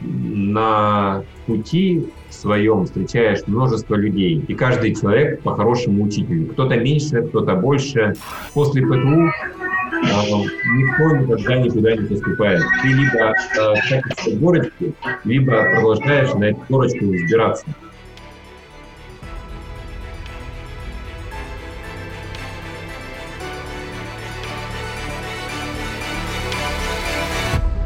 на пути своем встречаешь множество людей, и каждый человек по-хорошему учителю. Кто-то меньше, кто-то больше. После ПТУ э, никто никогда никуда не поступает. Ты либо э, в горочке, либо продолжаешь на эту горочку взбираться.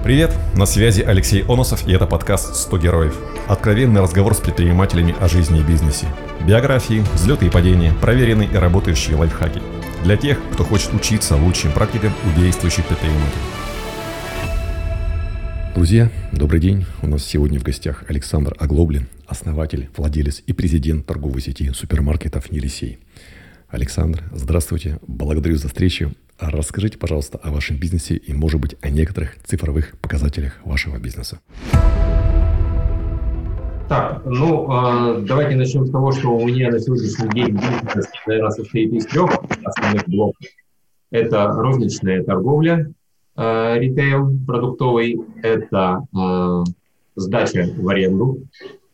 Привет, на связи Алексей Оносов и это подкаст «100 героев». Откровенный разговор с предпринимателями о жизни и бизнесе. Биографии, взлеты и падения, проверенные и работающие лайфхаки. Для тех, кто хочет учиться лучшим практикам у действующих предпринимателей. Друзья, добрый день. У нас сегодня в гостях Александр Оглоблин, основатель, владелец и президент торговой сети супермаркетов «Елисей». Александр, здравствуйте. Благодарю за встречу. Расскажите, пожалуйста, о вашем бизнесе и, может быть, о некоторых цифровых показателях вашего бизнеса. Так, ну, э, давайте начнем с того, что у меня на сегодняшний день бизнес, наверное, состоит из трех основных блоков. Это розничная торговля, э, ритейл продуктовый, это сдача в аренду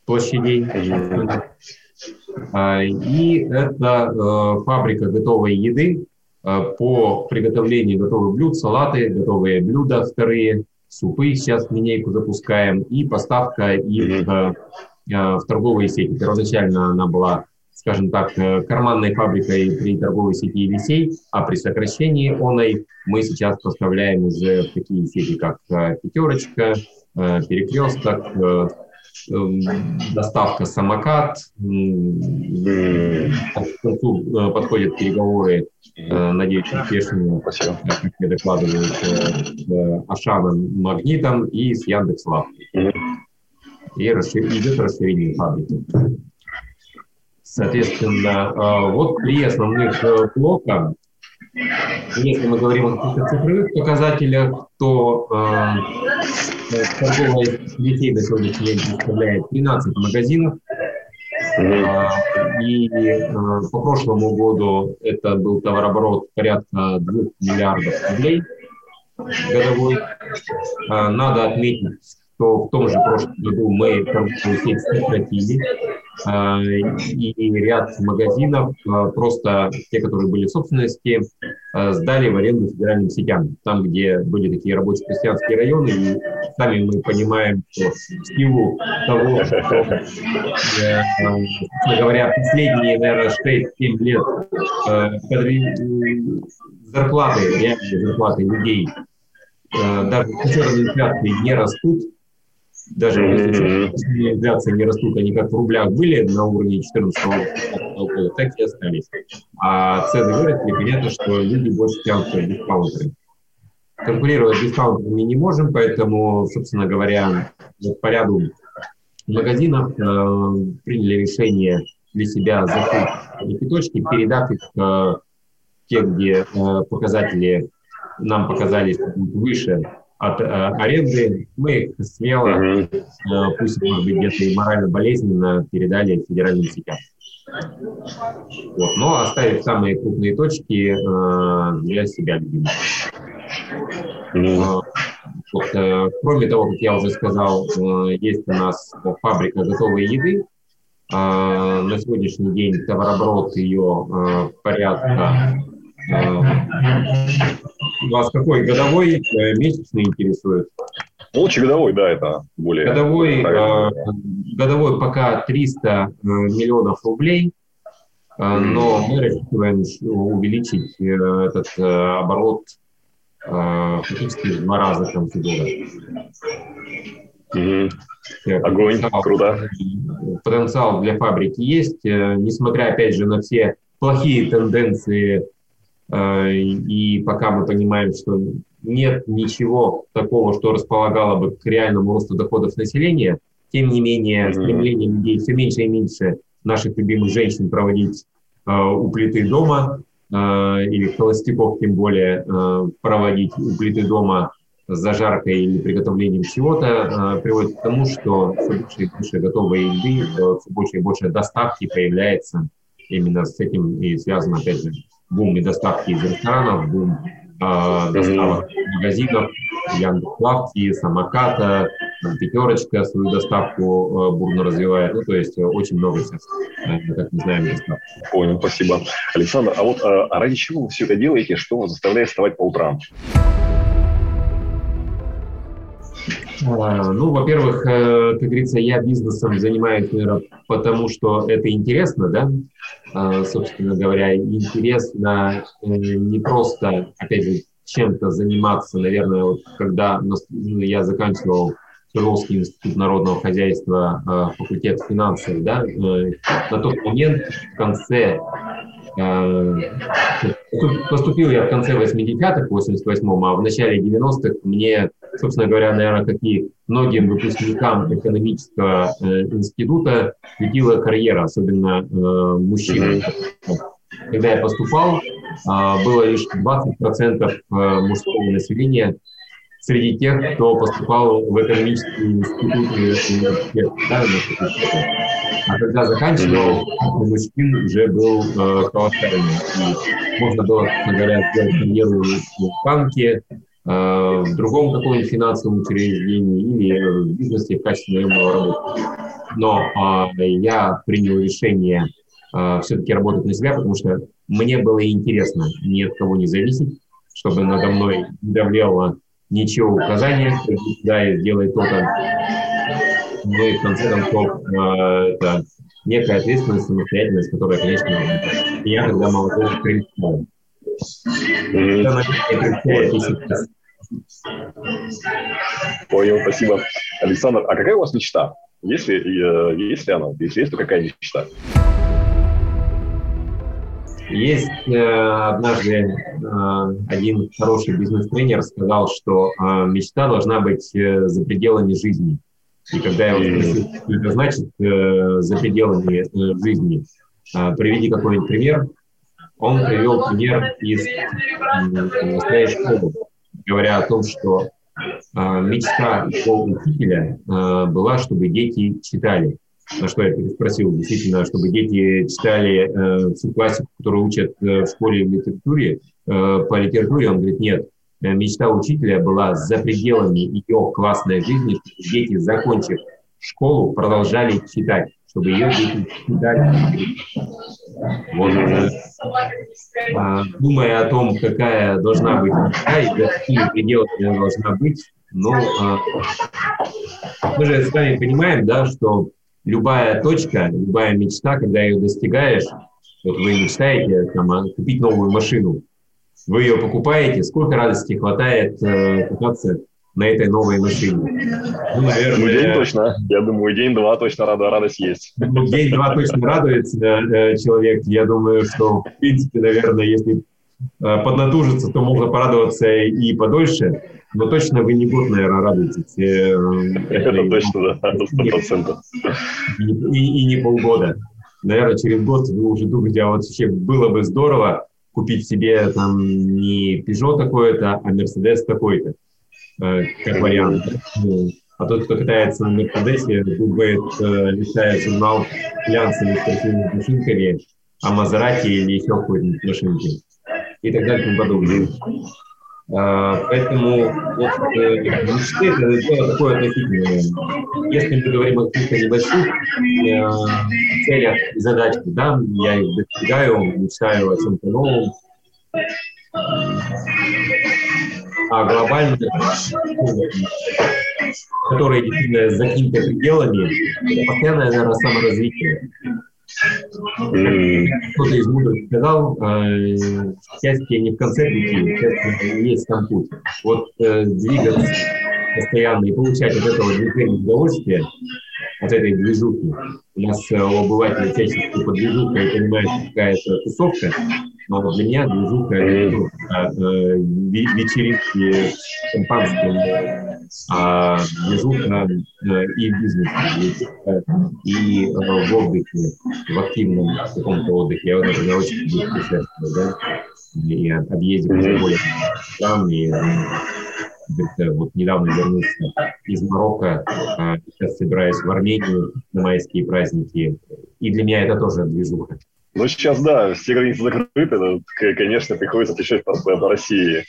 площадей, и это фабрика готовой еды, по приготовлению готовых блюд, салаты, готовые блюда вторые, супы сейчас линейку запускаем и поставка их mm-hmm. в торговые сети. Первоначально она была, скажем так, карманной фабрикой при торговой сети Елисей, а при сокращении оной мы сейчас поставляем уже в такие сети, как Пятерочка, Перекресток, доставка самокат, э, подходят переговоры, э, надеюсь, успешные, как мне докладывают, с э, Ашаном Магнитом и с Яндекс.Лав. И расшир... идет расширение фабрики. Соответственно, вот три основных блока если мы говорим о цифровых показателях, то торговая детей на сегодняшний день составляет 13 магазинов. Э, и э, по прошлому году это был товарооборот порядка 2 миллиардов рублей годовой. Э, надо отметить, что в том же прошлом году мы торговую сеть сократили, а, и ряд магазинов, а, просто те, которые были в собственности, а, сдали в аренду федеральным сетям, там, где были такие рабочие крестьянские районы, и сами мы понимаем, что в силу того, что, собственно говоря, последние, наверное, 6-7 лет зарплаты, реальные зарплаты людей, даже с учетом инфляции, не растут, даже если инфляция не растут, они как в рублях были на уровне 2014 года, так и остались. А цены выросли, понятно, что люди больше тянутся дискаунтеры. Конкурировать дискаунтерами не можем, поэтому, собственно говоря, вот по ряду магазинов э, приняли решение для себя закрыть эти точки, передав их э, те, где э, показатели нам показались выше от э, аренды, мы их смело, э, пусть, может быть, где-то и морально болезненно передали федеральным сетям. Вот, но оставив самые крупные точки э, для себя любимых. Mm. Вот, э, кроме того, как я уже сказал, э, есть у нас фабрика готовой еды. Э, на сегодняшний день товарооборот ее э, порядка вас какой годовой, э, месячный интересует? Лучше годовой, да, это более... Годовой, э, годовой пока 300 э, миллионов рублей, э, но мы рассчитываем увеличить э, этот оборот фактически в два раза к концу года. Огонь, потенциал, круто. Потенциал для фабрики есть, несмотря, опять же, на все плохие тенденции и пока мы понимаем, что нет ничего такого, что располагало бы к реальному росту доходов населения, тем не менее стремление людей все меньше и меньше наших любимых женщин проводить э, у плиты дома, э, или холостяков тем более э, проводить у плиты дома с зажаркой или приготовлением чего-то, э, приводит к тому, что все больше и больше готовой еды, э, все больше и больше доставки появляется именно с этим и связано, опять же, бум и доставки из ресторанов, бум э, доставок магазинов, Яндекс.Лавки, самоката, пятерочка свою доставку бурно развивает. Ну, то есть очень много сейчас, как мы знаем, доставок. Понял, спасибо. Александр, а вот а ради чего вы все это делаете? Что вас заставляет вставать по утрам? А, ну, во-первых, э, как говорится, я бизнесом занимаюсь, наверное, потому что это интересно, да, а, собственно говоря, интересно э, не просто, опять же, чем-то заниматься, наверное, вот когда ну, я заканчивал Свердловский институт народного хозяйства, факультет финансов, да, э, на тот момент в конце Поступил я в конце 80-х, в 88-м, а в начале 90-х мне, собственно говоря, наверное, как и многим выпускникам экономического э, института, светила карьера, особенно э, мужчин. Когда я поступал, э, было лишь 20% э, мужского населения среди тех, кто поступал в экономический институт. Да, а когда заканчивал, у мужчин уже был э, колоссальный. И можно было, собственно говоря, сделать карьеру в банке, в другом каком-нибудь финансовом учреждении или в бизнесе в качестве наемного работника. Но э, я принял решение э, все-таки работать на себя, потому что мне было интересно ни от кого не зависеть, чтобы надо мной не давлело ничего указания, да, и сделай то-то ну и в конце концов э, это некая ответственность, самостоятельность, которая, конечно, меня тогда молодого критиковала. Понял, спасибо. Александр, а какая у вас мечта? Если, э, есть ли она? Если есть, то какая мечта? Есть э, однажды э, один хороший бизнес-тренер сказал, что э, мечта должна быть э, за пределами жизни. И когда я его спросил, что это значит э, за пределами э, жизни, э, приведи какой-нибудь пример, он привел пример из э, своей школы, говоря о том, что э, мечта его учителя э, была, чтобы дети читали. На что я переспросил, действительно, чтобы дети читали э, всю классику, которую учат э, в школе в литературе, э, по литературе, он говорит, нет, Э, мечта учителя была за пределами ее классной жизни, чтобы дети, закончив школу, продолжали читать, чтобы ее дети читали. Вот, э, а, думая о том, какая должна быть мечта и какими пределами должна быть, ну, а, мы же с вами понимаем, да, что любая точка, любая мечта, когда ее достигаешь, вот вы мечтаете там, купить новую машину, вы ее покупаете, сколько радости хватает э, кататься на этой новой машине? Ну, наверное... Ну, день точно. Я думаю, день-два точно рада, радость есть. Ну, день-два точно радуется э, человек. Я думаю, что, в принципе, наверное, если э, поднатужиться, то можно порадоваться и подольше. Но точно вы не год, наверное, радуетесь. Э, Это точно, да, сто процентов. И, и, и не полгода. Наверное, через год вы уже думаете, а вот вообще было бы здорово, купить себе там не Peugeot такой-то, а Mercedes такой-то, э, как вариант. Ну, а тот, кто катается на Мерседесе, думает, э, листая журнал глянцевыми спортивными машинками, а Мазерати или еще какой-нибудь машинки и так далее и тому подобное. А, поэтому вот, э, мечты это такое относительное. Если мы говорим о каких-то небольших э, целях и задачах, да, я их достигаю, мечтаю о чем-то новом. А глобально, которые действительно за какими-то пределами, это постоянное, наверное, саморазвитие. Кто-то из мудрых сказал, э, счастье не в конце пути, счастье есть там путь. Вот э, двигаться постоянно и получать от этого движения удовольствие, от этой движухи. У нас э, у обывателя чаще под движухой понимает какая-то тусовка, но для меня движуха – это э, вечеринки с шампанским, а движуха э, и в бизнесе, и э, в отдыхе, в активном каком-то отдыхе. Я, например, очень люблю путешествовать, да, и объездил более стран, и вот недавно вернулся из Марокко, а сейчас собираюсь в Армению на майские праздники, и для меня это тоже движуха. Ну, сейчас, да, все границы закрыты, но, конечно, приходится отвечать по, по России.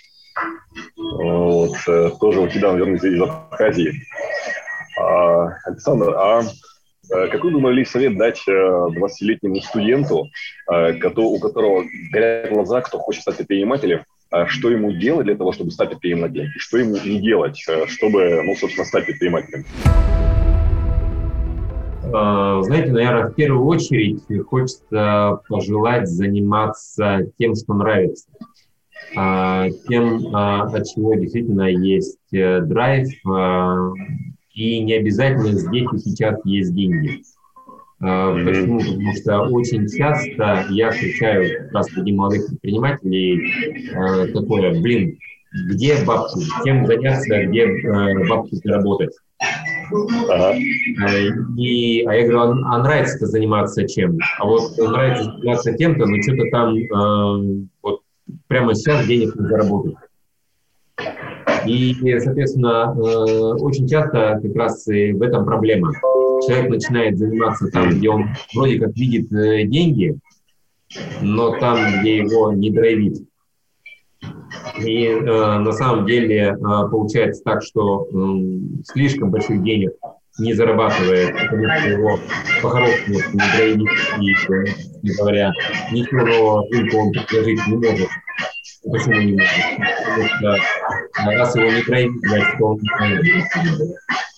Вот, э, тоже вот недавно вернулись из Абхазии. А, Александр, а э, какой бы могли совет дать 20-летнему э, студенту, у которого горят глаза, кто хочет стать предпринимателем, что ему делать для того, чтобы стать предпринимателем, и что ему не делать, чтобы, ну, собственно, стать предпринимателем? Знаете, наверное, в первую очередь хочется пожелать заниматься тем, что нравится. А, тем, а, от чего действительно есть э, драйв, а, и не обязательно здесь и сейчас есть деньги. Почему? Потому что очень часто я встречаю как раз среди молодых предпринимателей такое, блин, где бабки, чем заняться, где э, бабки заработать. Ага. И, а я говорю, а, а нравится заниматься чем? А вот нравится заниматься тем-то, но что-то там э, вот прямо сейчас денег не заработать. И, соответственно, э, очень часто как раз и в этом проблема. Человек начинает заниматься там, где он вроде как видит э, деньги, но там, где его не драйвит. И э, на самом деле э, получается так, что э, слишком больших денег не зарабатывает, потому что его по-хорошему не драйвит, и, э, говоря, ничего он предложить не может Почему не может? Потому что раз его не проявить, значит, он проявит.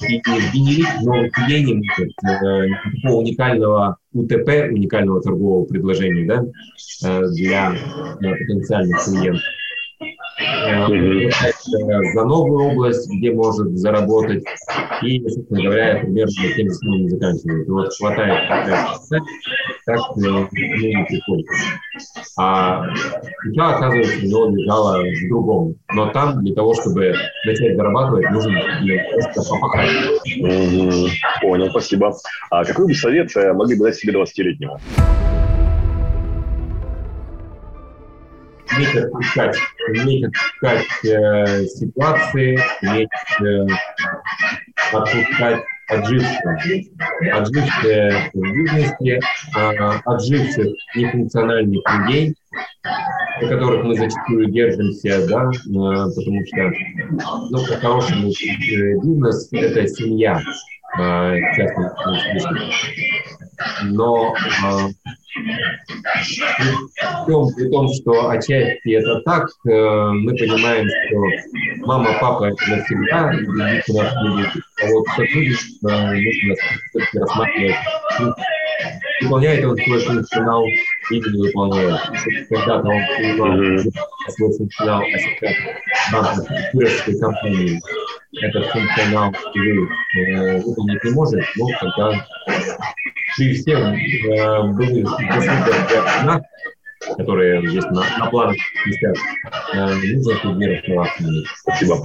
И генерить новых идей не может. Никакого уникального УТП, уникального торгового предложения да, э, для потенциальных клиентов. Э, за новую область, где может заработать, и, собственно говоря, примерно тем же самым заканчивает. Вот хватает так ну, не приходит. А сначала, оказывается, у него лежало в другом. Но там для того, чтобы начать зарабатывать, нужно просто попахать. Понял, спасибо. А какой бы совет э, могли бы дать себе 20-летнему? Уметь отпускать, уметь отпускать э, ситуации, уметь э, отпускать отжившие, отжившие в бизнесе, э, отживших нефункциональных людей, на которых мы зачастую держимся, да, э, потому что, ну, по-хорошему, э, бизнес – это семья, э, но э, при, том, что отчасти это так, э, мы понимаем, что мама, папа это навсегда, и нас не будет. А вот сотрудничество нужно все-таки рассматривать, выполняет он свой функционал или не выполняет. Когда-то он понимал свой функционал, а сейчас турецкой компании этот функционал э, выполнить не может, ну, тогда при всех э, были для которые есть на, на планах висят, э, нужно людьми расставаться. Спасибо.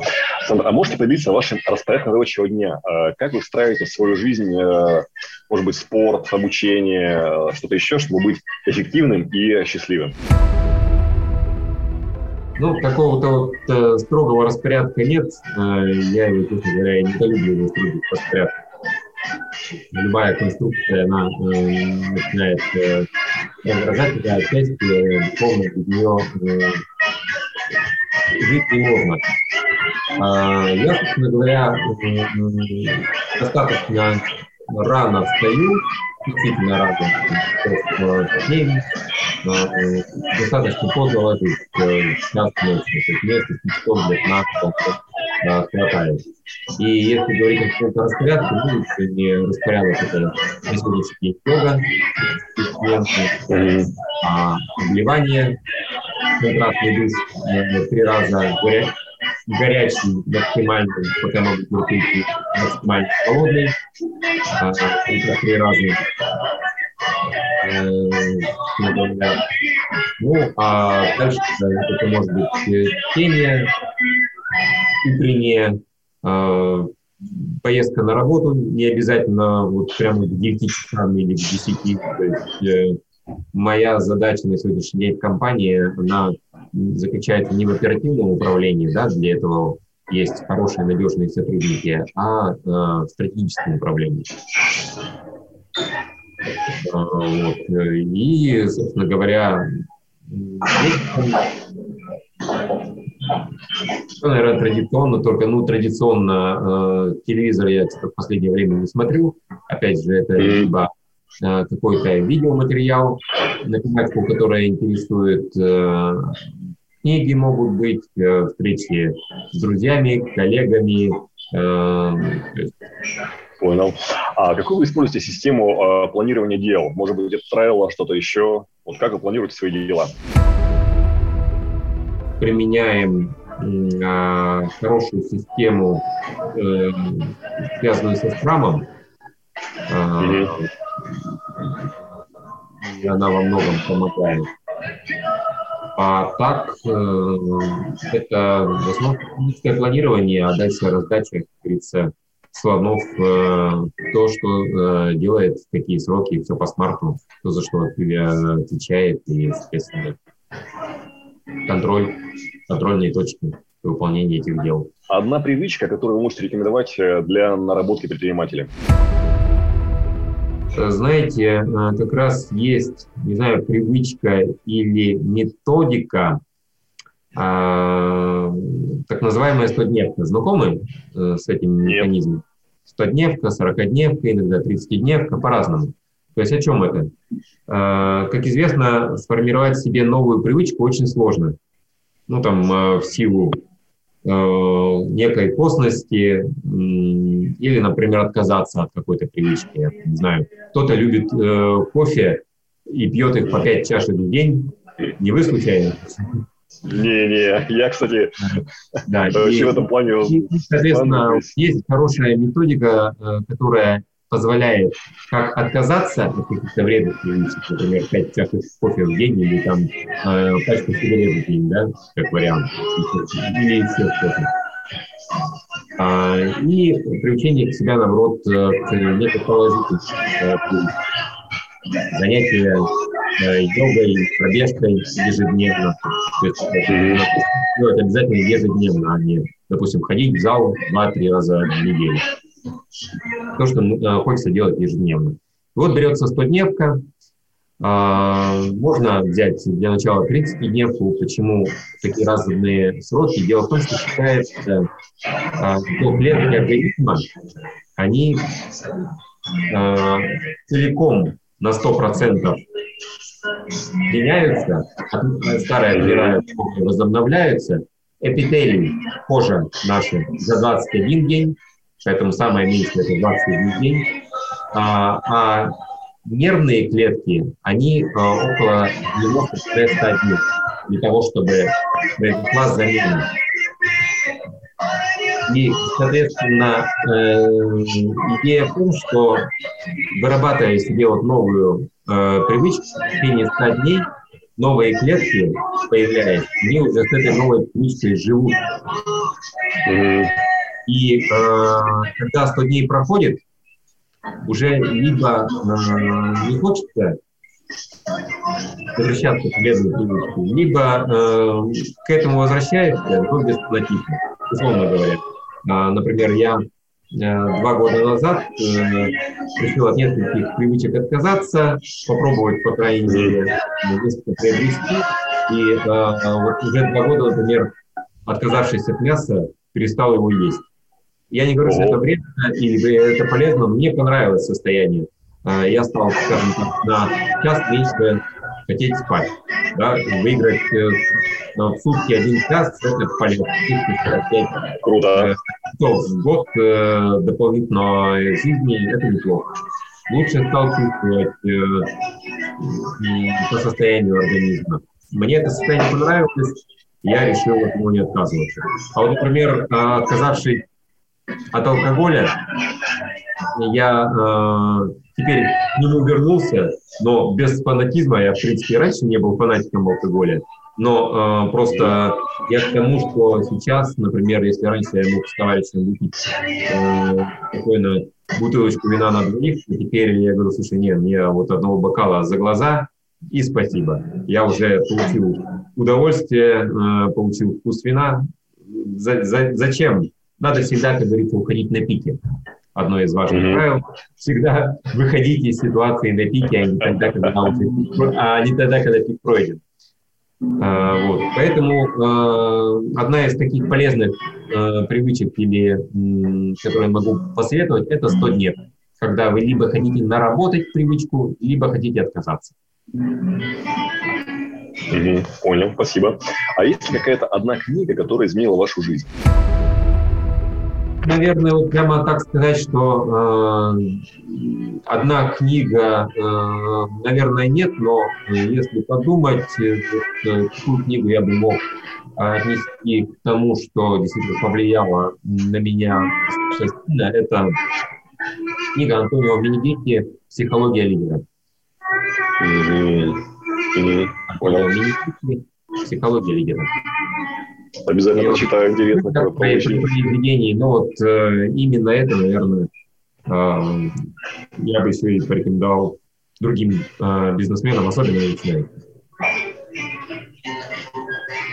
Сандра, а можете поделиться вашим распорядком рабочего дня? Э, как вы устраиваете свою жизнь, э, может быть, спорт, обучение, э, что-то еще, чтобы быть эффективным и счастливым? Ну, такого-то вот э, строгого распорядка нет. Э, я честно говоря, не люблю строгий распорядок любая конструкция, она э, начинает э, раздражать тебя отчасти, э, духовно из нее э, жить не можно. А, я, собственно говоря, э, достаточно рано встаю, действительно в 7, э, достаточно поздно ложусь, э, час ночи, то есть с часов для 15 да, хватает. И если говорить о каком-то распорядке, ну, не распорядок это сегодняшний йога, а, обливание, контрастный душ э, три раза горя... горячий максимально, пока могут быть максимально холодный, а, это три раза. Э, ну, а дальше это может быть чтение, э, поездка на работу, не обязательно вот прямо к 9 часам или к 10. То есть, э, моя задача на сегодняшний день в компании, она заключается не в оперативном управлении, да, для этого есть хорошие, надежные сотрудники, а э, в стратегическом управлении. Э, вот. И, собственно говоря, наверное, традиционно, только, ну, традиционно э, телевизор я в последнее время не смотрю. Опять же, это либо э, какой-то видеоматериал на тематику, которая интересует. Э, книги могут быть, э, встречи с друзьями, коллегами. Э, Понял. А какую вы используете систему э, планирования дел? Может быть, это правило, что-то еще? Вот как вы планируете свои дела? Применяем э, хорошую систему, э, связанную со скрамом. Э, mm-hmm. И она во многом помогает. А так, э, это в основном планирование, а дальше раздача, как говорится, слонов э, то, что э, делает, какие сроки, все по смарту, кто за что отвечает, и, соответственно, контроль, контрольные точки выполнения этих дел. Одна привычка, которую вы можете рекомендовать для наработки предпринимателя? Э, знаете, э, как раз есть, не знаю, привычка или методика, а, так называемая 100-дневка. Знакомы э, с этим Нет. механизмом? 100-дневка, 40-дневка, иногда 30-дневка, по-разному. То есть о чем это? А, как известно, сформировать себе новую привычку очень сложно. Ну, там, в силу некой косности или, например, отказаться от какой-то привычки. Я не знаю, кто-то любит кофе и пьет их по 5 чашек в день. Не вы случайно? Не-не, я, кстати, да, вообще в этом плане... И, соответственно, есть хорошая методика, э, которая позволяет как отказаться от каких-то вредных привычек, например, 5 чашек кофе в день или там э, пачку сигарет в день, да, как вариант, или все кофе. А, и приучение к себя, наоборот, э, к некой положительной э, занятия э, йогой, пробежкой ежедневно. То есть это делать обязательно ежедневно, а не, допустим, ходить в зал 2-3 раза в неделю. То, что э, хочется делать ежедневно. Вот берется 100-дневка, а, можно взять для начала 30-дневку. Почему такие разные сроки? Дело в том, что считается, а, что клетки организма, они а, целиком на 100% меняются, а старые отмирают, возобновляются, эпителий, кожа наша за 21 день, поэтому самое меньшее это 21 день, а, а нервные клетки, они а, около 90-100 дней для того, чтобы произошла замена. И, соответственно, э, идея в том, что вырабатывая себе вот новую э, привычку, в течение 100 дней новые клетки появляются, они уже с этой новой привычкой живут. И э, когда 100 дней проходит, уже либо э, не хочется возвращаться к вредной привычке, либо э, к этому возвращается, но бесплатительно, условно говоря. А, например, я э, два года назад э, решил от нескольких привычек отказаться, попробовать, по крайней мере, несколько приобрести. И э, вот уже два года, например, отказавшись от мяса, перестал его есть. Я не говорю, что это вредно или это полезно, но мне понравилось состояние. Я стал, скажем так, на час меньше хотеть спать. Да, выиграть э, в сутки один час – это полезно. Круто. Часов в год э, дополнительной жизни – это неплохо. Лучше стал чувствовать э, по состоянию организма. Мне это состояние понравилось, я решил от него не отказываться. А вот, например, отказавшись от алкоголя, я э, теперь к нему вернулся, но без фанатизма. Я, в принципе, раньше не был фанатиком алкоголя. Но э, просто я к тому, что сейчас, например, если раньше я мог с товарищем выпить э, спокойно бутылочку вина на двоих, то теперь я говорю, слушай, нет, мне вот одного бокала за глаза и спасибо. Я уже получил удовольствие, э, получил вкус вина. За, за, зачем? Надо всегда, как говорится, уходить на пике одно из важных mm-hmm. правил. Всегда выходите из ситуации на пике, а не тогда, когда уже а не тогда, когда пик пройден. Вот. Поэтому одна из таких полезных привычек, или, которые я могу посоветовать, это 100 дней, когда вы либо хотите наработать привычку, либо хотите отказаться. Угу, понял, спасибо. А есть какая-то одна книга, которая изменила вашу жизнь? Наверное, вот прямо так сказать, что э, одна книга, э, наверное, нет, но если подумать, э, вот, какую книгу я бы мог отнести к тому, что действительно повлияло на меня сильно, это книга Антонио Бенедикти «Психология лидера». Mm-hmm. Mm-hmm. «Психология лидера». Обязательно вот, интересно. Как произведений, но вот э, именно это, наверное, э, я бы еще и порекомендовал другим э, бизнесменам, особенно начинающим.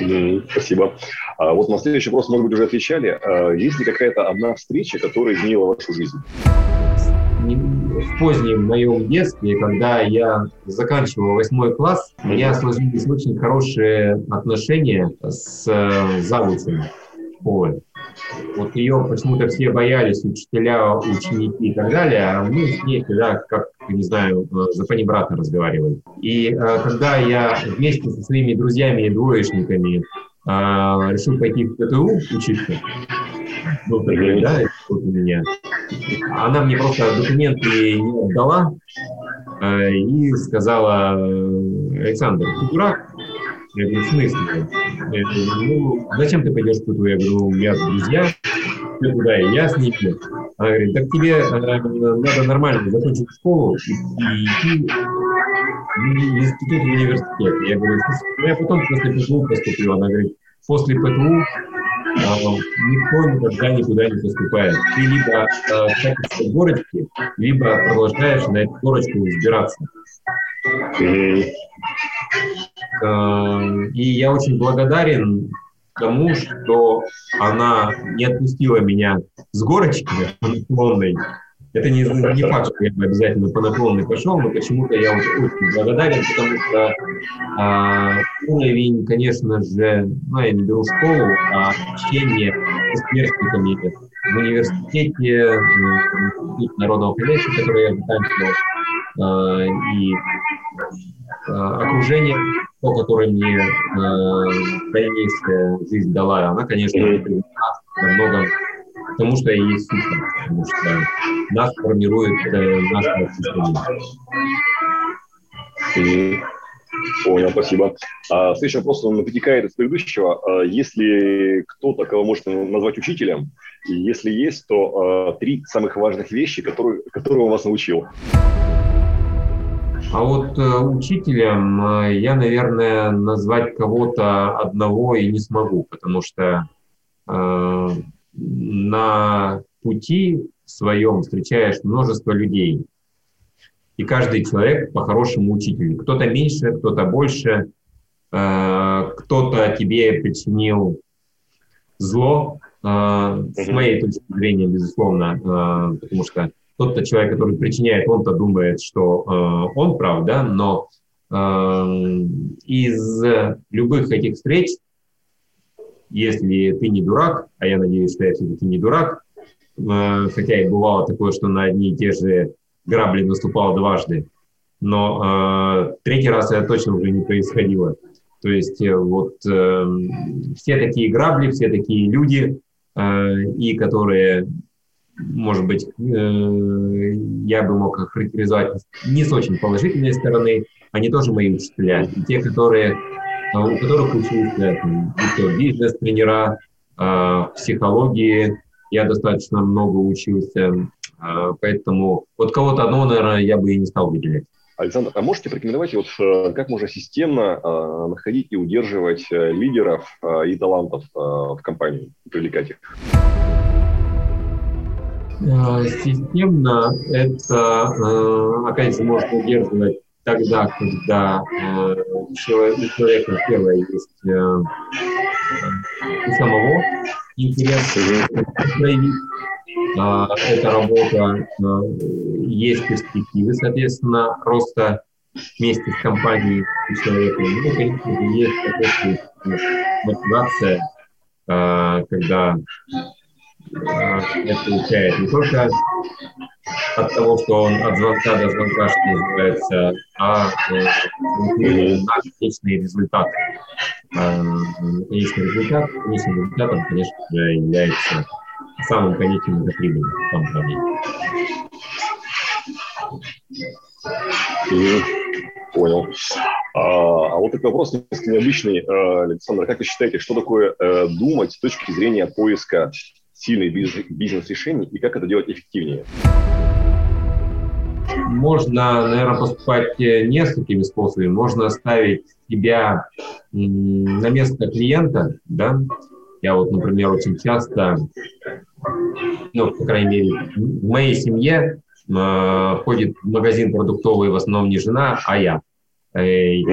Mm, спасибо. А вот на следующий вопрос, может быть, уже отвечали. А есть ли какая-то одна встреча, которая изменила вашу жизнь? В позднем моем детстве, когда я заканчивал восьмой класс, у меня сложились очень хорошие отношения с э, завучем школы. Вот ее почему-то все боялись, учителя, ученики и так далее, а мы с ней всегда, как, не знаю, э, за панибрата разговаривали. И э, когда я вместе со своими друзьями и двоечниками э, решил пойти в ПТУ учиться, был такой, да, вот у меня. Она мне просто документы не отдала э, и сказала, Александр, ты дурак? Я говорю, в смысле? Я говорю, ну, зачем ты пойдешь в? Я говорю, у меня друзья, ты туда, и я с ними. Она говорит, так тебе э, надо нормально закончить школу и, и идти в институт, в университет. Я говорю, ну, я потом после ПТУ поступил. Она говорит, после ПТУ никто никогда никуда не поступает. Ты либо э, катишься в горочке, либо продолжаешь на эту горочку взбираться. Э, и я очень благодарен тому, что она не отпустила меня с горочки наклонной, это не, не факт, что я бы обязательно по наклонной пошел, но почему-то я вот очень благодарен, потому что а, уровень, конечно же, ну, я не беру школу, а общение с сверстниками в университете, в народного хозяйства, который я заканчивал, а, и а, окружение, то, которое мне а, дальнейшая жизнь дала, она, конечно, во многом потому что и есть сущность, потому что нас формирует э, наше общество. Понял, спасибо. А, следующий вопрос, он вытекает из предыдущего. А, если кто-то, кого можно назвать учителем, и если есть, то а, три самых важных вещи, которые, которые он вас научил. А вот э, учителем э, я, наверное, назвать кого-то одного и не смогу, потому что э, на пути своем встречаешь множество людей. И каждый человек по-хорошему учитель. Кто-то меньше, кто-то больше, э, кто-то тебе причинил зло, э, с моей точки зрения, безусловно, э, потому что тот-то человек, который причиняет, он-то думает, что он прав, да, но из любых этих встреч если ты не дурак, а я надеюсь, что я все-таки не дурак, э, хотя и бывало такое, что на одни и те же грабли наступал дважды, но э, третий раз это точно уже не происходило. То есть э, вот э, все такие грабли, все такие люди, э, и которые, может быть, э, я бы мог характеризовать не с очень положительной стороны, они тоже мои учителя. И те, которые у которых учился бизнес-тренера, а, психологии. Я достаточно много учился, а, поэтому вот кого-то одного, наверное, я бы и не стал выделять. Александр, а можете порекомендовать, вот, э, как можно системно э, находить и удерживать э, лидеров э, и талантов э, в компании, привлекать их? Системно это, опять же, можно удерживать тогда, когда э, у человека первое есть э, у самого интерес проявить, э, эта работа, э, есть перспективы, соответственно, роста вместе с компанией и человеком. Ну, конечно же, есть мотивация, когда это получает не только от того, что он от звонка до звонка, что называется, а э, наш конечный результат. Э, конечный результат, конечным результатом, конечно же, является самым конечным это прибыль компании. Понял. А, а вот такой вопрос несколько необычный, э, Александр. Как вы считаете, что такое э, думать с точки зрения поиска сильных бизнес-решений и как это делать эффективнее? Можно, наверное, поступать э, несколькими способами. Можно ставить себя на место клиента, да. Я вот, например, очень часто, ну, по крайней мере, в моей семье э, ходит в магазин продуктовый в основном не жена, а я. Э, и,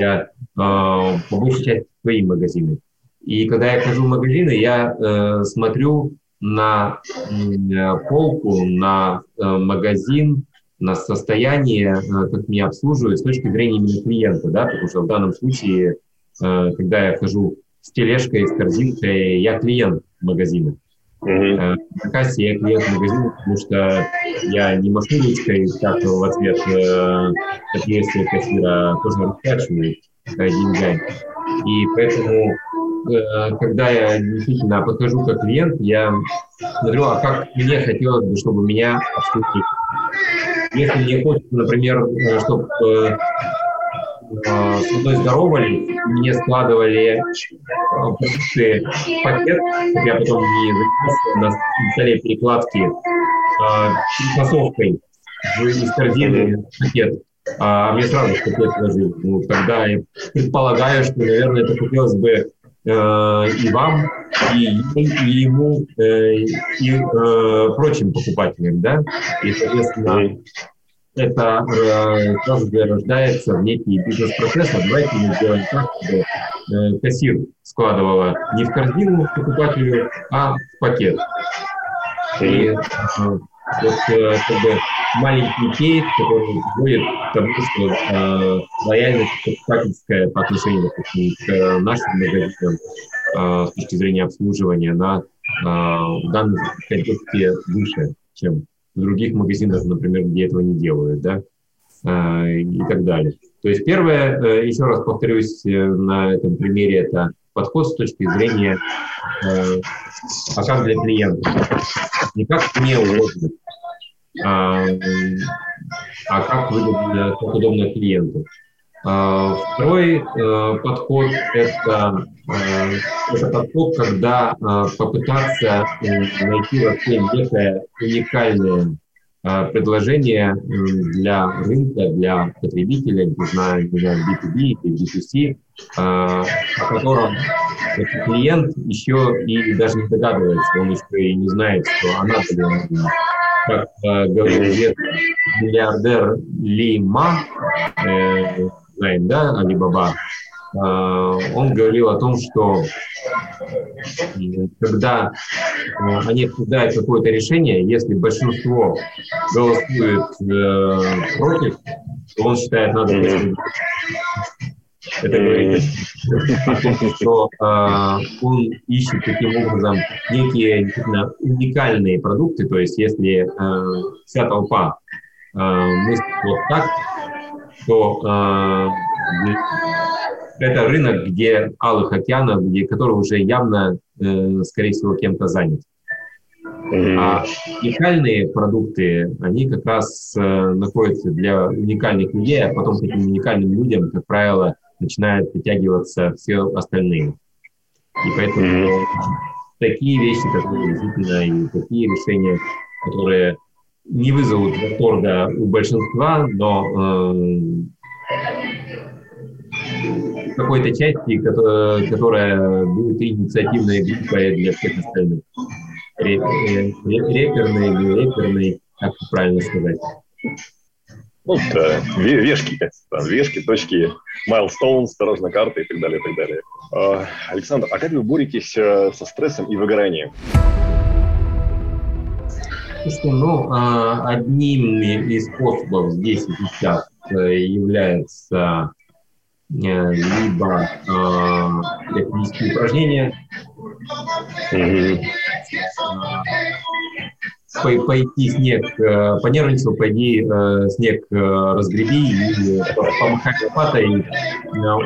я э, по большей части свои магазины. И когда я хожу в магазины, я э, смотрю на э, полку, на э, магазин, на состояние, э, как меня обслуживают с точки зрения именно клиента, да, потому что в данном случае, э, когда я хожу с тележкой, с корзинкой, я клиент магазина. Mm-hmm. На кассе я клиент магазина, потому что я не машу ручкой, как в ответ э, отверстие кассира, а тоже расплачиваю деньгами. И поэтому Э, когда я действительно подхожу как клиент, я смотрю, а как мне хотелось бы, чтобы меня обслужили. Если мне хочется, например, э, чтобы э, с мной здоровались, мне складывали продукты в пакет, я потом не занимался на столе перекладки перепасовкой из корзины пакет а мне сразу в пакет ложили. Ну, тогда я предполагаю, что, наверное, это хотелось бы Э, и вам, и, и ему, э, и э, прочим покупателям, да, и, соответственно, это сразу же рождается в некий бизнес-процесс, а давайте мы сделаем так, чтобы кассир складывала не в корзину покупателю, а в пакет. И вот как бы маленький кейс, который к тому, что э, лояльность покупательская по отношению к э, нашим магазинам э, с точки зрения обслуживания, она э, в данном контексте выше, чем в других магазинах, например, где этого не делают, да, э, и так далее. То есть первое, э, еще раз повторюсь э, на этом примере, это подход с точки зрения, э, а как для клиента, не как мне а, а как выгодно, как удобно клиенту. А, второй э, подход это, э, это подход, когда э, попытаться найти вообще некое уникальное предложение для рынка, для потребителя, не знаю, не знаю, B2B или B2C, о котором клиент еще и даже не догадывается, он еще и не знает, что она как говорил миллиардер Ли Ма, э, знаем, да, Алибаба, э, он говорил о том, что когда э, они обсуждают какое-то решение, если большинство голосует э, против, то он считает, надо это говорит о том, что э, он ищет таким образом некие действительно уникальные продукты. То есть, если э, вся толпа э, мыслит вот так, то э, это рынок, где алых океанов, где, который уже явно, э, скорее всего, кем-то занят. А уникальные продукты, они как раз э, находятся для уникальных людей, а потом этим уникальным людям, как правило, начинают притягиваться все остальные. И поэтому mm-hmm. такие вещи, которые действительно, и такие решения, которые не вызовут восторга у большинства, но э, какой-то части, которая, которая будет инициативной группой для всех остальных. Реперной или реперной, как правильно сказать. Ну, да, вешки, там, вешки, точки, milestones, дорожная карта и так далее, и так далее. А, Александр, а как вы боретесь э, со стрессом и выгоранием? Слушайте, ну, а, одним из способов здесь и сейчас является либо технические упражнения, mm-hmm пойти снег, э, понервничал, пойди э, снег э, разгреби и помахай лопатой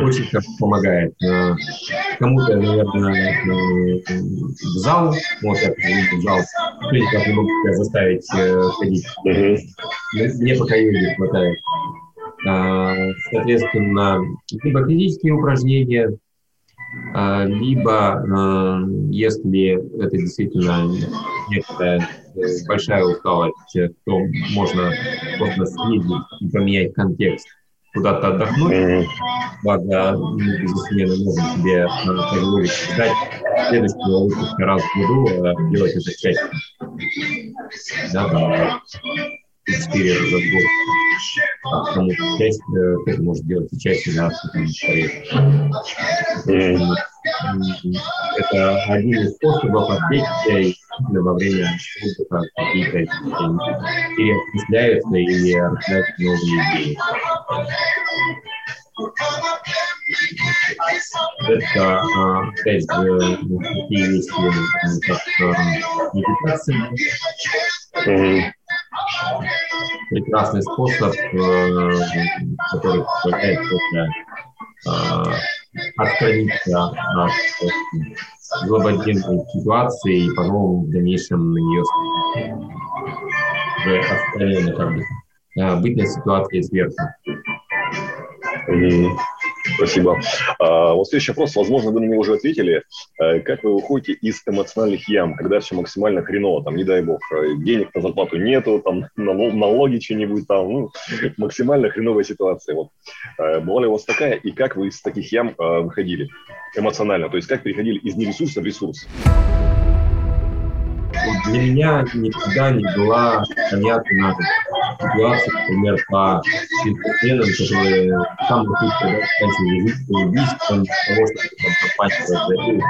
очень хорошо помогает. Кому-то, наверное, в зал, вот я в зал, никак не могу себя заставить ходить. Мне пока йоги хватает. Соответственно, либо физические упражнения, либо, если это действительно некая большая усталость, то можно просто съездить и поменять контекст, куда-то отдохнуть. Mm-hmm. Благо, мы без смены можем себе позволить ждать следующего выпуска раз в году, а делать это чаще. Да, там, четыре раза в год. Потому что часть э, кто-то может делать и чаще, да, кто-то mm-hmm. Это один из способов отвлечься во время отдыха какие-то переосмысляются или рождаются новые идеи. Это, а, опять же, такие вещи, как медитация. Mm-hmm. Прекрасный способ, э, который позволяет только отстраниться от злободневной ситуации и по-новому в дальнейшем на нее уже отстраненно как бы а, быть на ситуации сверху. Спасибо. А, вот следующий вопрос, возможно, вы на него уже ответили. А, как вы выходите из эмоциональных ям, когда все максимально хреново, там, не дай бог, э, денег на зарплату нету, там, налоги что-нибудь там, ну, максимально хреновая ситуация. Вот. А, была ли у вас такая, и как вы из таких ям а, выходили эмоционально? То есть как переходили из нересурса в ресурс? Для меня никогда не была понятна ситуация, например, по бизнесменам, которые там находятся жизнь убийством того, что там компания разорилась.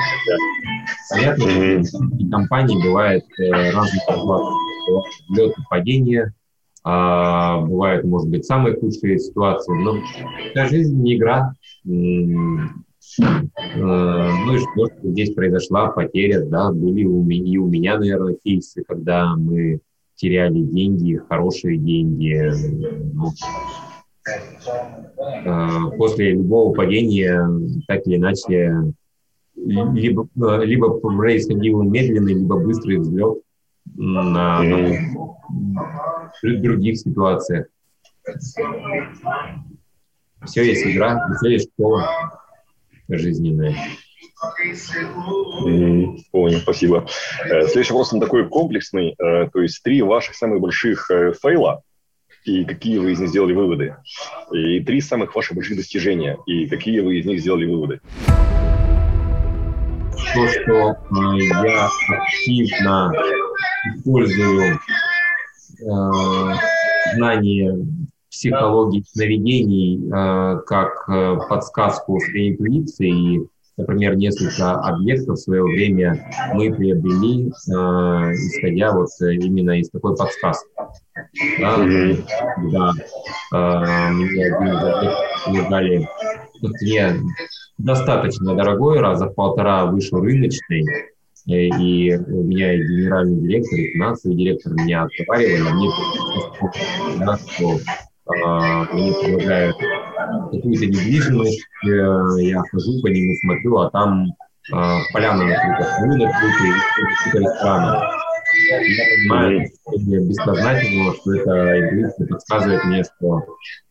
Понятно, что и компании бывает э, разные ситуации. Взлет и падение, а, бывают, может быть, самые худшие ситуации, но вся жизнь не игра. Ну и что, что здесь произошла потеря, да, были у меня, и у меня, наверное, кейсы, когда мы теряли деньги, хорошие деньги. Ну, э, после любого падения, так или иначе, либо, э, либо происходил медленный, либо быстрый взлет на, на других ситуациях. Все есть игра, все есть школа жизненное. Понял, спасибо. Э, следующий вопрос, он такой комплексный. Э, то есть три ваших самых больших э, фейла, и какие вы из них сделали выводы. И три самых ваших больших достижения, и какие вы из них сделали выводы. То, что я активно использую знания психологии сновидений э, как э, подсказку своей интуиции. Например, несколько объектов в свое время мы приобрели, э, исходя вот именно из такой подсказки. Да, э, мне один из объектов предлагали цене достаточно дорогой, раза в полтора выше рыночной, и у меня и генеральный директор, и финансовый директор меня отговаривали, а мне да, что мне предлагают какую-то недвижимость, э, я хожу по нему, смотрю, а там а, поляна накрыта, рынок накрыты, какие-то рестораны. Я понимаю бессознательно, что это интуиция подсказывает мне, что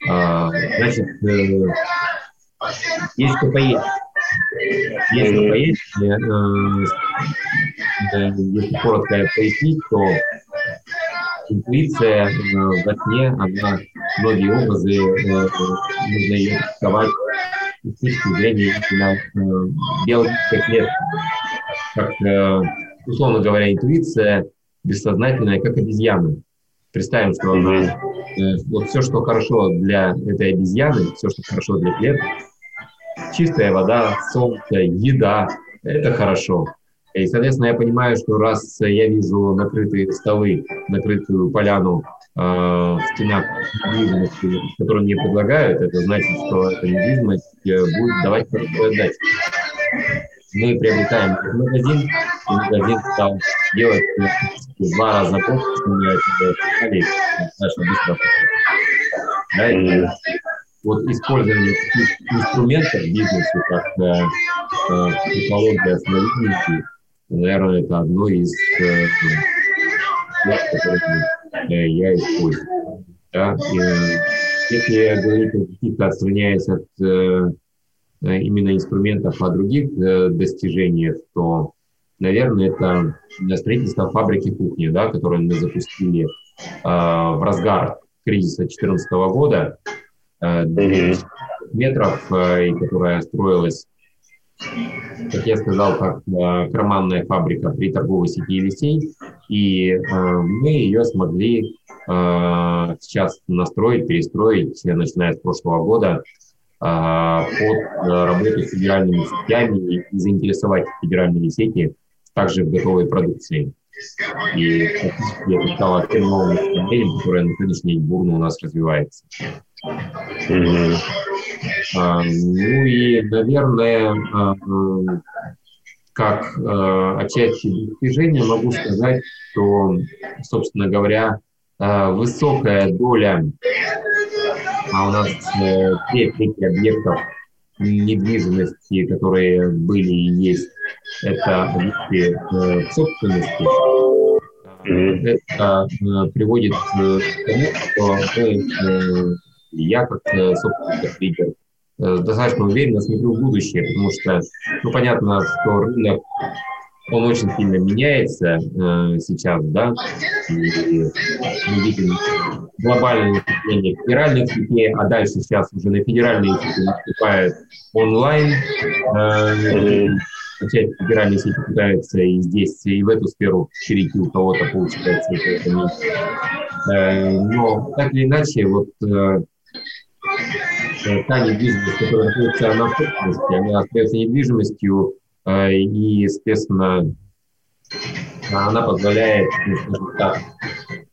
а, значит, э, есть что поесть. Есть что поесть. Э, если коротко пояснить, то интуиция э, во сне, она многие образы, э, нужно ее рисовать с точки зрения именно э, биологической клетки. Как, условно говоря, интуиция бессознательная, как обезьяна. Представим, что она, вот все, что хорошо для этой обезьяны, все, что хорошо для клетки, чистая вода, солнце, еда, это хорошо. И, соответственно, я понимаю, что раз я вижу накрытые столы, накрытую поляну в ценах недвижимости, которые мне предлагают, это значит, что эта недвижимость будет давать продать. Мы приобретаем магазин, и магазин стал делать в два раза больше, чем ожидали, достаточно быстро. Да, и вот использование таких инструментов в бизнесе, как э, э, психология основительности, наверное, это одно из э, которые э, я использую. Да? И, э, если говорить о каких-то отстраняясь от именно инструментов, а других достижениях, то, наверное, это строительство фабрики кухни, да, которую мы запустили э, в разгар кризиса 2014 года. Метров, и которая строилась, как я сказал, как э, карманная фабрика при торговой сети Елисей. И мы ее смогли сейчас настроить, перестроить, начиная с прошлого года, под работу с федеральными сетями и заинтересовать федеральные сети также в готовой продукции. И фактически это стало тем новым направлением, которое на сегодняшний день бурно у нас развивается. Mm-hmm. А, ну и, наверное, а, как а, отчасти достижения могу сказать, что, собственно говоря, высокая доля, а у нас э, три трети объектов недвижимости, которые были и есть, это объекты э, собственности. Это э, приводит к тому, что мы я как э, собственник лидер э, достаточно уверенно смотрю в будущее, потому что, ну, понятно, что рынок, он очень сильно меняется э, сейчас, да, и мы видим глобальное изменение федеральных сетей, а дальше сейчас уже на федеральные сети наступает онлайн, э, часть федеральной сети пытается и здесь, и в эту сферу перейти у кого-то получается это, это Но так или иначе, вот Э, та недвижимость, которая находится на собственности, она остается недвижимостью, э, и, естественно, она позволяет, так,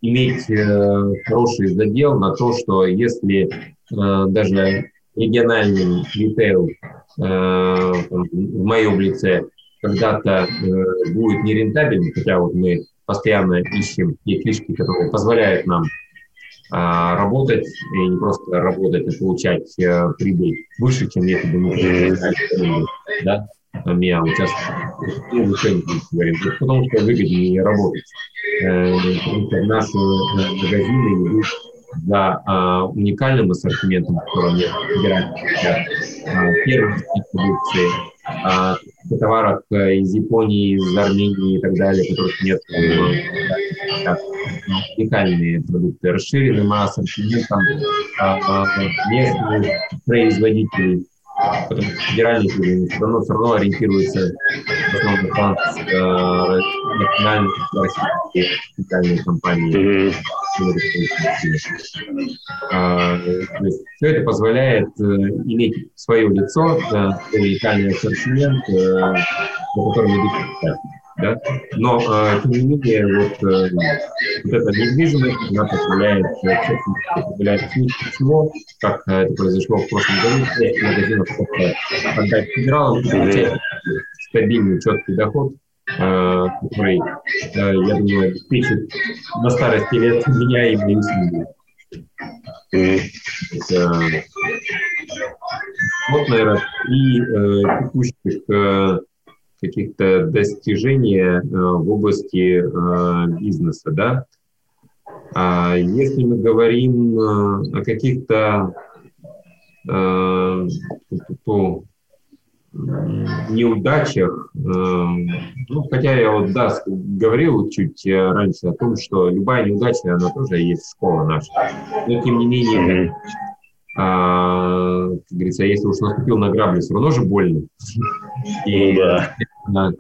иметь э, хороший задел на то, что если даже региональный ритейл в моем лице когда-то будет нерентабельным, хотя вот мы постоянно ищем те фишки, которые позволяют нам работать, и не просто работать, а получать э, прибыль выше, чем если бы мы да, ну, еще не говорим, потому что выгоднее работать. Э, потому что наши э, магазины идут за а, уникальным ассортиментом, который нет федеральных а, первых продукции, а, товарах из Японии, из Армении и так далее, которых нет как уникальные продукты, расширенным ассортиментом а, местных производителей, потому что федеральные уровень все равно, все равно ориентируются в основном на э, национальные российские специальные компании. А, все это позволяет э, иметь свое лицо, свой уникальный ассортимент, э, на котором идут да? Но, э, тем не менее, вот, э, вот эта недвижимость, она позволяет, э, позволяет всего, как э, это произошло в прошлом году, в магазинах отдать федералам, стабильный, четкий доход, который, я думаю, обеспечит на старости лет меня и мою семью. Это, вот, наверное, и э, текущих э, каких-то достижений э, в области э, бизнеса, да. А если мы говорим э, о каких-то неудачах, ну, хотя я вот, да, говорил чуть раньше о том, что любая неудача, она тоже есть школа наша, но тем не менее, а, как говорится, если уж наступил на грабли, все равно же больно. И, ну да. А,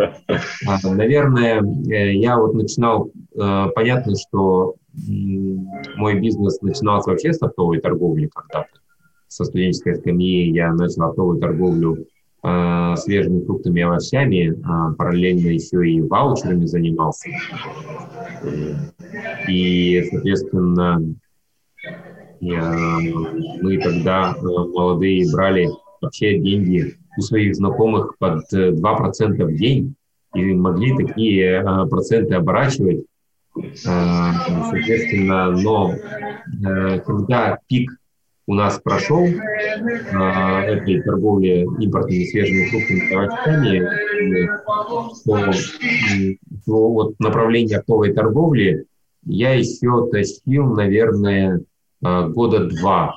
наверное, э, я вот начинал, а, понятно, что мой бизнес начинался вообще с оптовой торговли когда-то. Со студенческой скамьи я начал оптовую торговлю свежими фруктами и овощами, а параллельно еще и ваучерами занимался. И, соответственно, мы тогда молодые брали вообще деньги у своих знакомых под 2% в день и могли такие проценты оборачивать. Соответственно, но когда пик у нас прошел э, этой торговли импортными свежими фруктами и овощами, то, то вот направление оптовой торговли я еще тащил, наверное, года два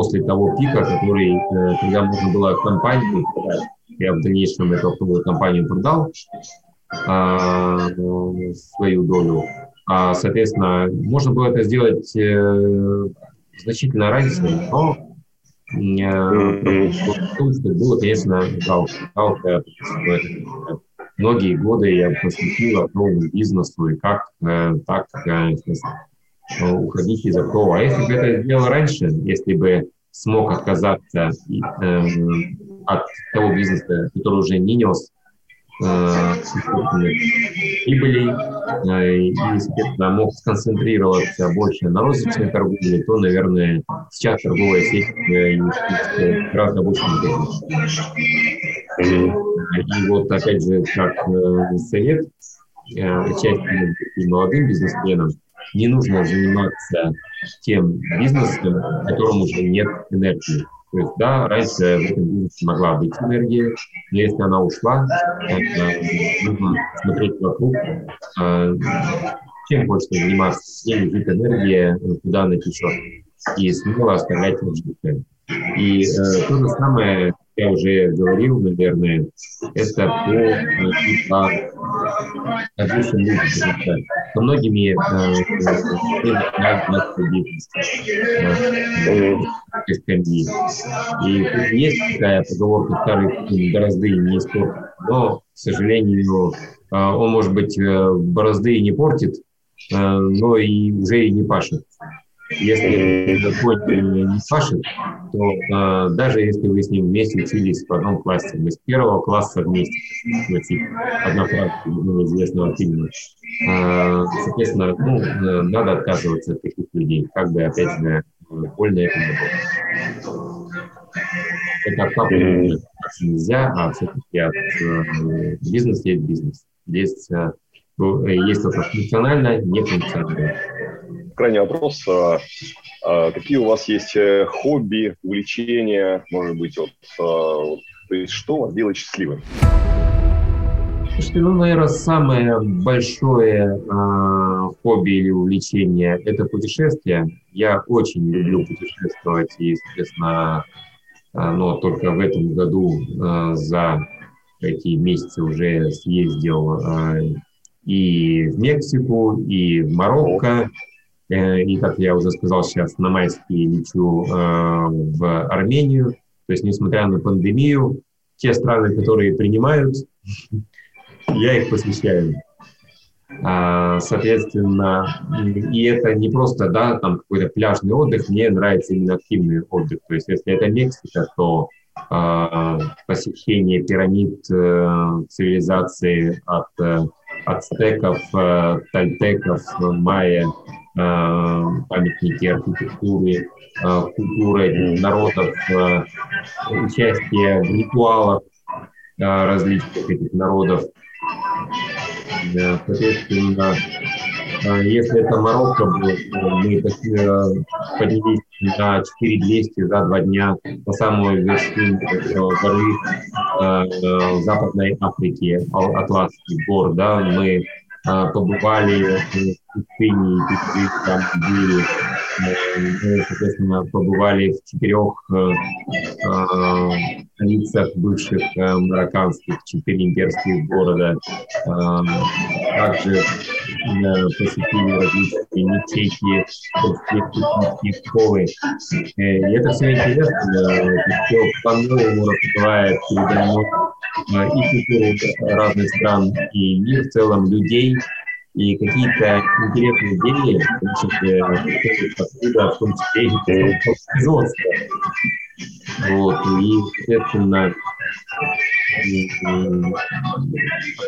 после того пика, который, когда можно было компанию продать, я в дальнейшем эту оптовую компанию продал, а, свою долю. А, соответственно, можно было это сделать э, значительно раньше, но э, было, конечно, жалко. жалко многие годы я посвятил новому бизнесу и как э, так уходить из оптового. А если бы это сделал раньше, если бы смог отказаться от того бизнеса, который уже не нес Э, прибылей э, и, соответственно, мог сконцентрироваться больше на розничной торговле, то, наверное, сейчас торговая сеть э, гораздо больше И вот, опять же, как совет, часть молодым бизнесменам, не нужно заниматься тем бизнесом, в котором уже нет энергии. То есть, да, раньше в этом бизнесе могла быть энергия, но если она ушла, нужно смотреть вокруг, а, чем хочется заниматься, где лежит энергия, куда она течет, и смело оставлять развитие. И э, то же самое, я уже говорил, наверное, это по э, различным людям. Со многими скамьи. И есть такая поговорка «старый борозды не испортит», но, к сожалению, он, может быть, борозды и не портит, но и уже и не пашет. Если конь не пашет, то э, даже если вы с ним вместе учились в одном классе, мы с первого класса вместе, одна фраза известного фильма, э, соответственно, ну, надо отказываться от таких людей, как бы, опять же, больно это не было. Это папы нельзя, а все-таки от э, бизнеса есть бизнес. Здесь э, есть только функционально, не функционально крайний вопрос. А, а, какие у вас есть э, хобби, увлечения, может быть, вот, а, то есть что вас делает счастливым? Слушайте, ну, наверное, самое большое э, хобби или увлечение – это путешествие. Я очень люблю путешествовать, и, соответственно, э, но только в этом году э, за эти месяцы уже съездил э, и в Мексику, и в Марокко, и, как я уже сказал, сейчас на майские лечу э, в Армению. То есть, несмотря на пандемию, те страны, которые принимают, я их посвящаю. А, соответственно, и это не просто, да, там какой-то пляжный отдых, мне нравится именно активный отдых. То есть, если это Мексика, то а, посещение пирамид э, цивилизации от ацтеков, тальтеков, майя, Э, памятники архитектуры, э, культуры народов, э, участие в ритуалах различных этих народов. Соответственно, если это Марокко, мы поднялись на 4200 за два дня по самой вершине горы в Западной Африке, Атласский гор, да, мы побывали в пустыне, и там были, мы, соответственно, побывали в четырех э, столицах бывших э, марокканских, четыре имперских города. Э, также э, посетили различные мечети, технические школы. Э, и это все интересно, все по-новому раскрывает передо мной э, и культуру разных стран, и мир в целом, людей, и какие-то интересные идеи, числе, откуда, в том числе и производства. Вот, и, соответственно,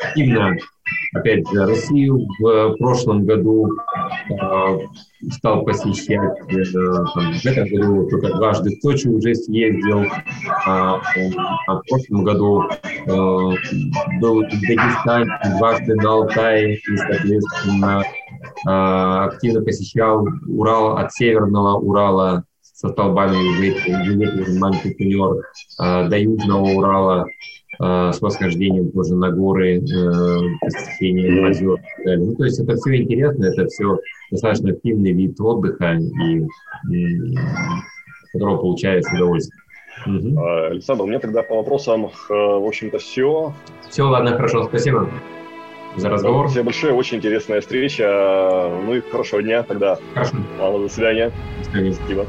активно, опять же, Россию в прошлом году э, стал посещать, э, там, в этом году только дважды в Сочи уже съездил, а, а в прошлом году э, был в Дагестане, дважды на Алтае, и, соответственно, э, активно посещал Урал от Северного Урала со столбами ветер, манкупенер э, до Южного Урала. э, с восхождением тоже на горы, э, посещением озер и далее. Ну, то есть это все интересно, это все достаточно активный вид отдыха, и, и которого получаешь удовольствие. Угу. Александр, у меня тогда по вопросам, в общем-то, все. Все, ладно, хорошо, спасибо за разговор. Спасибо большое, очень интересная встреча. Ну и хорошего дня тогда. Хорошо. Ладно, до свидания. До свидания. Спасибо.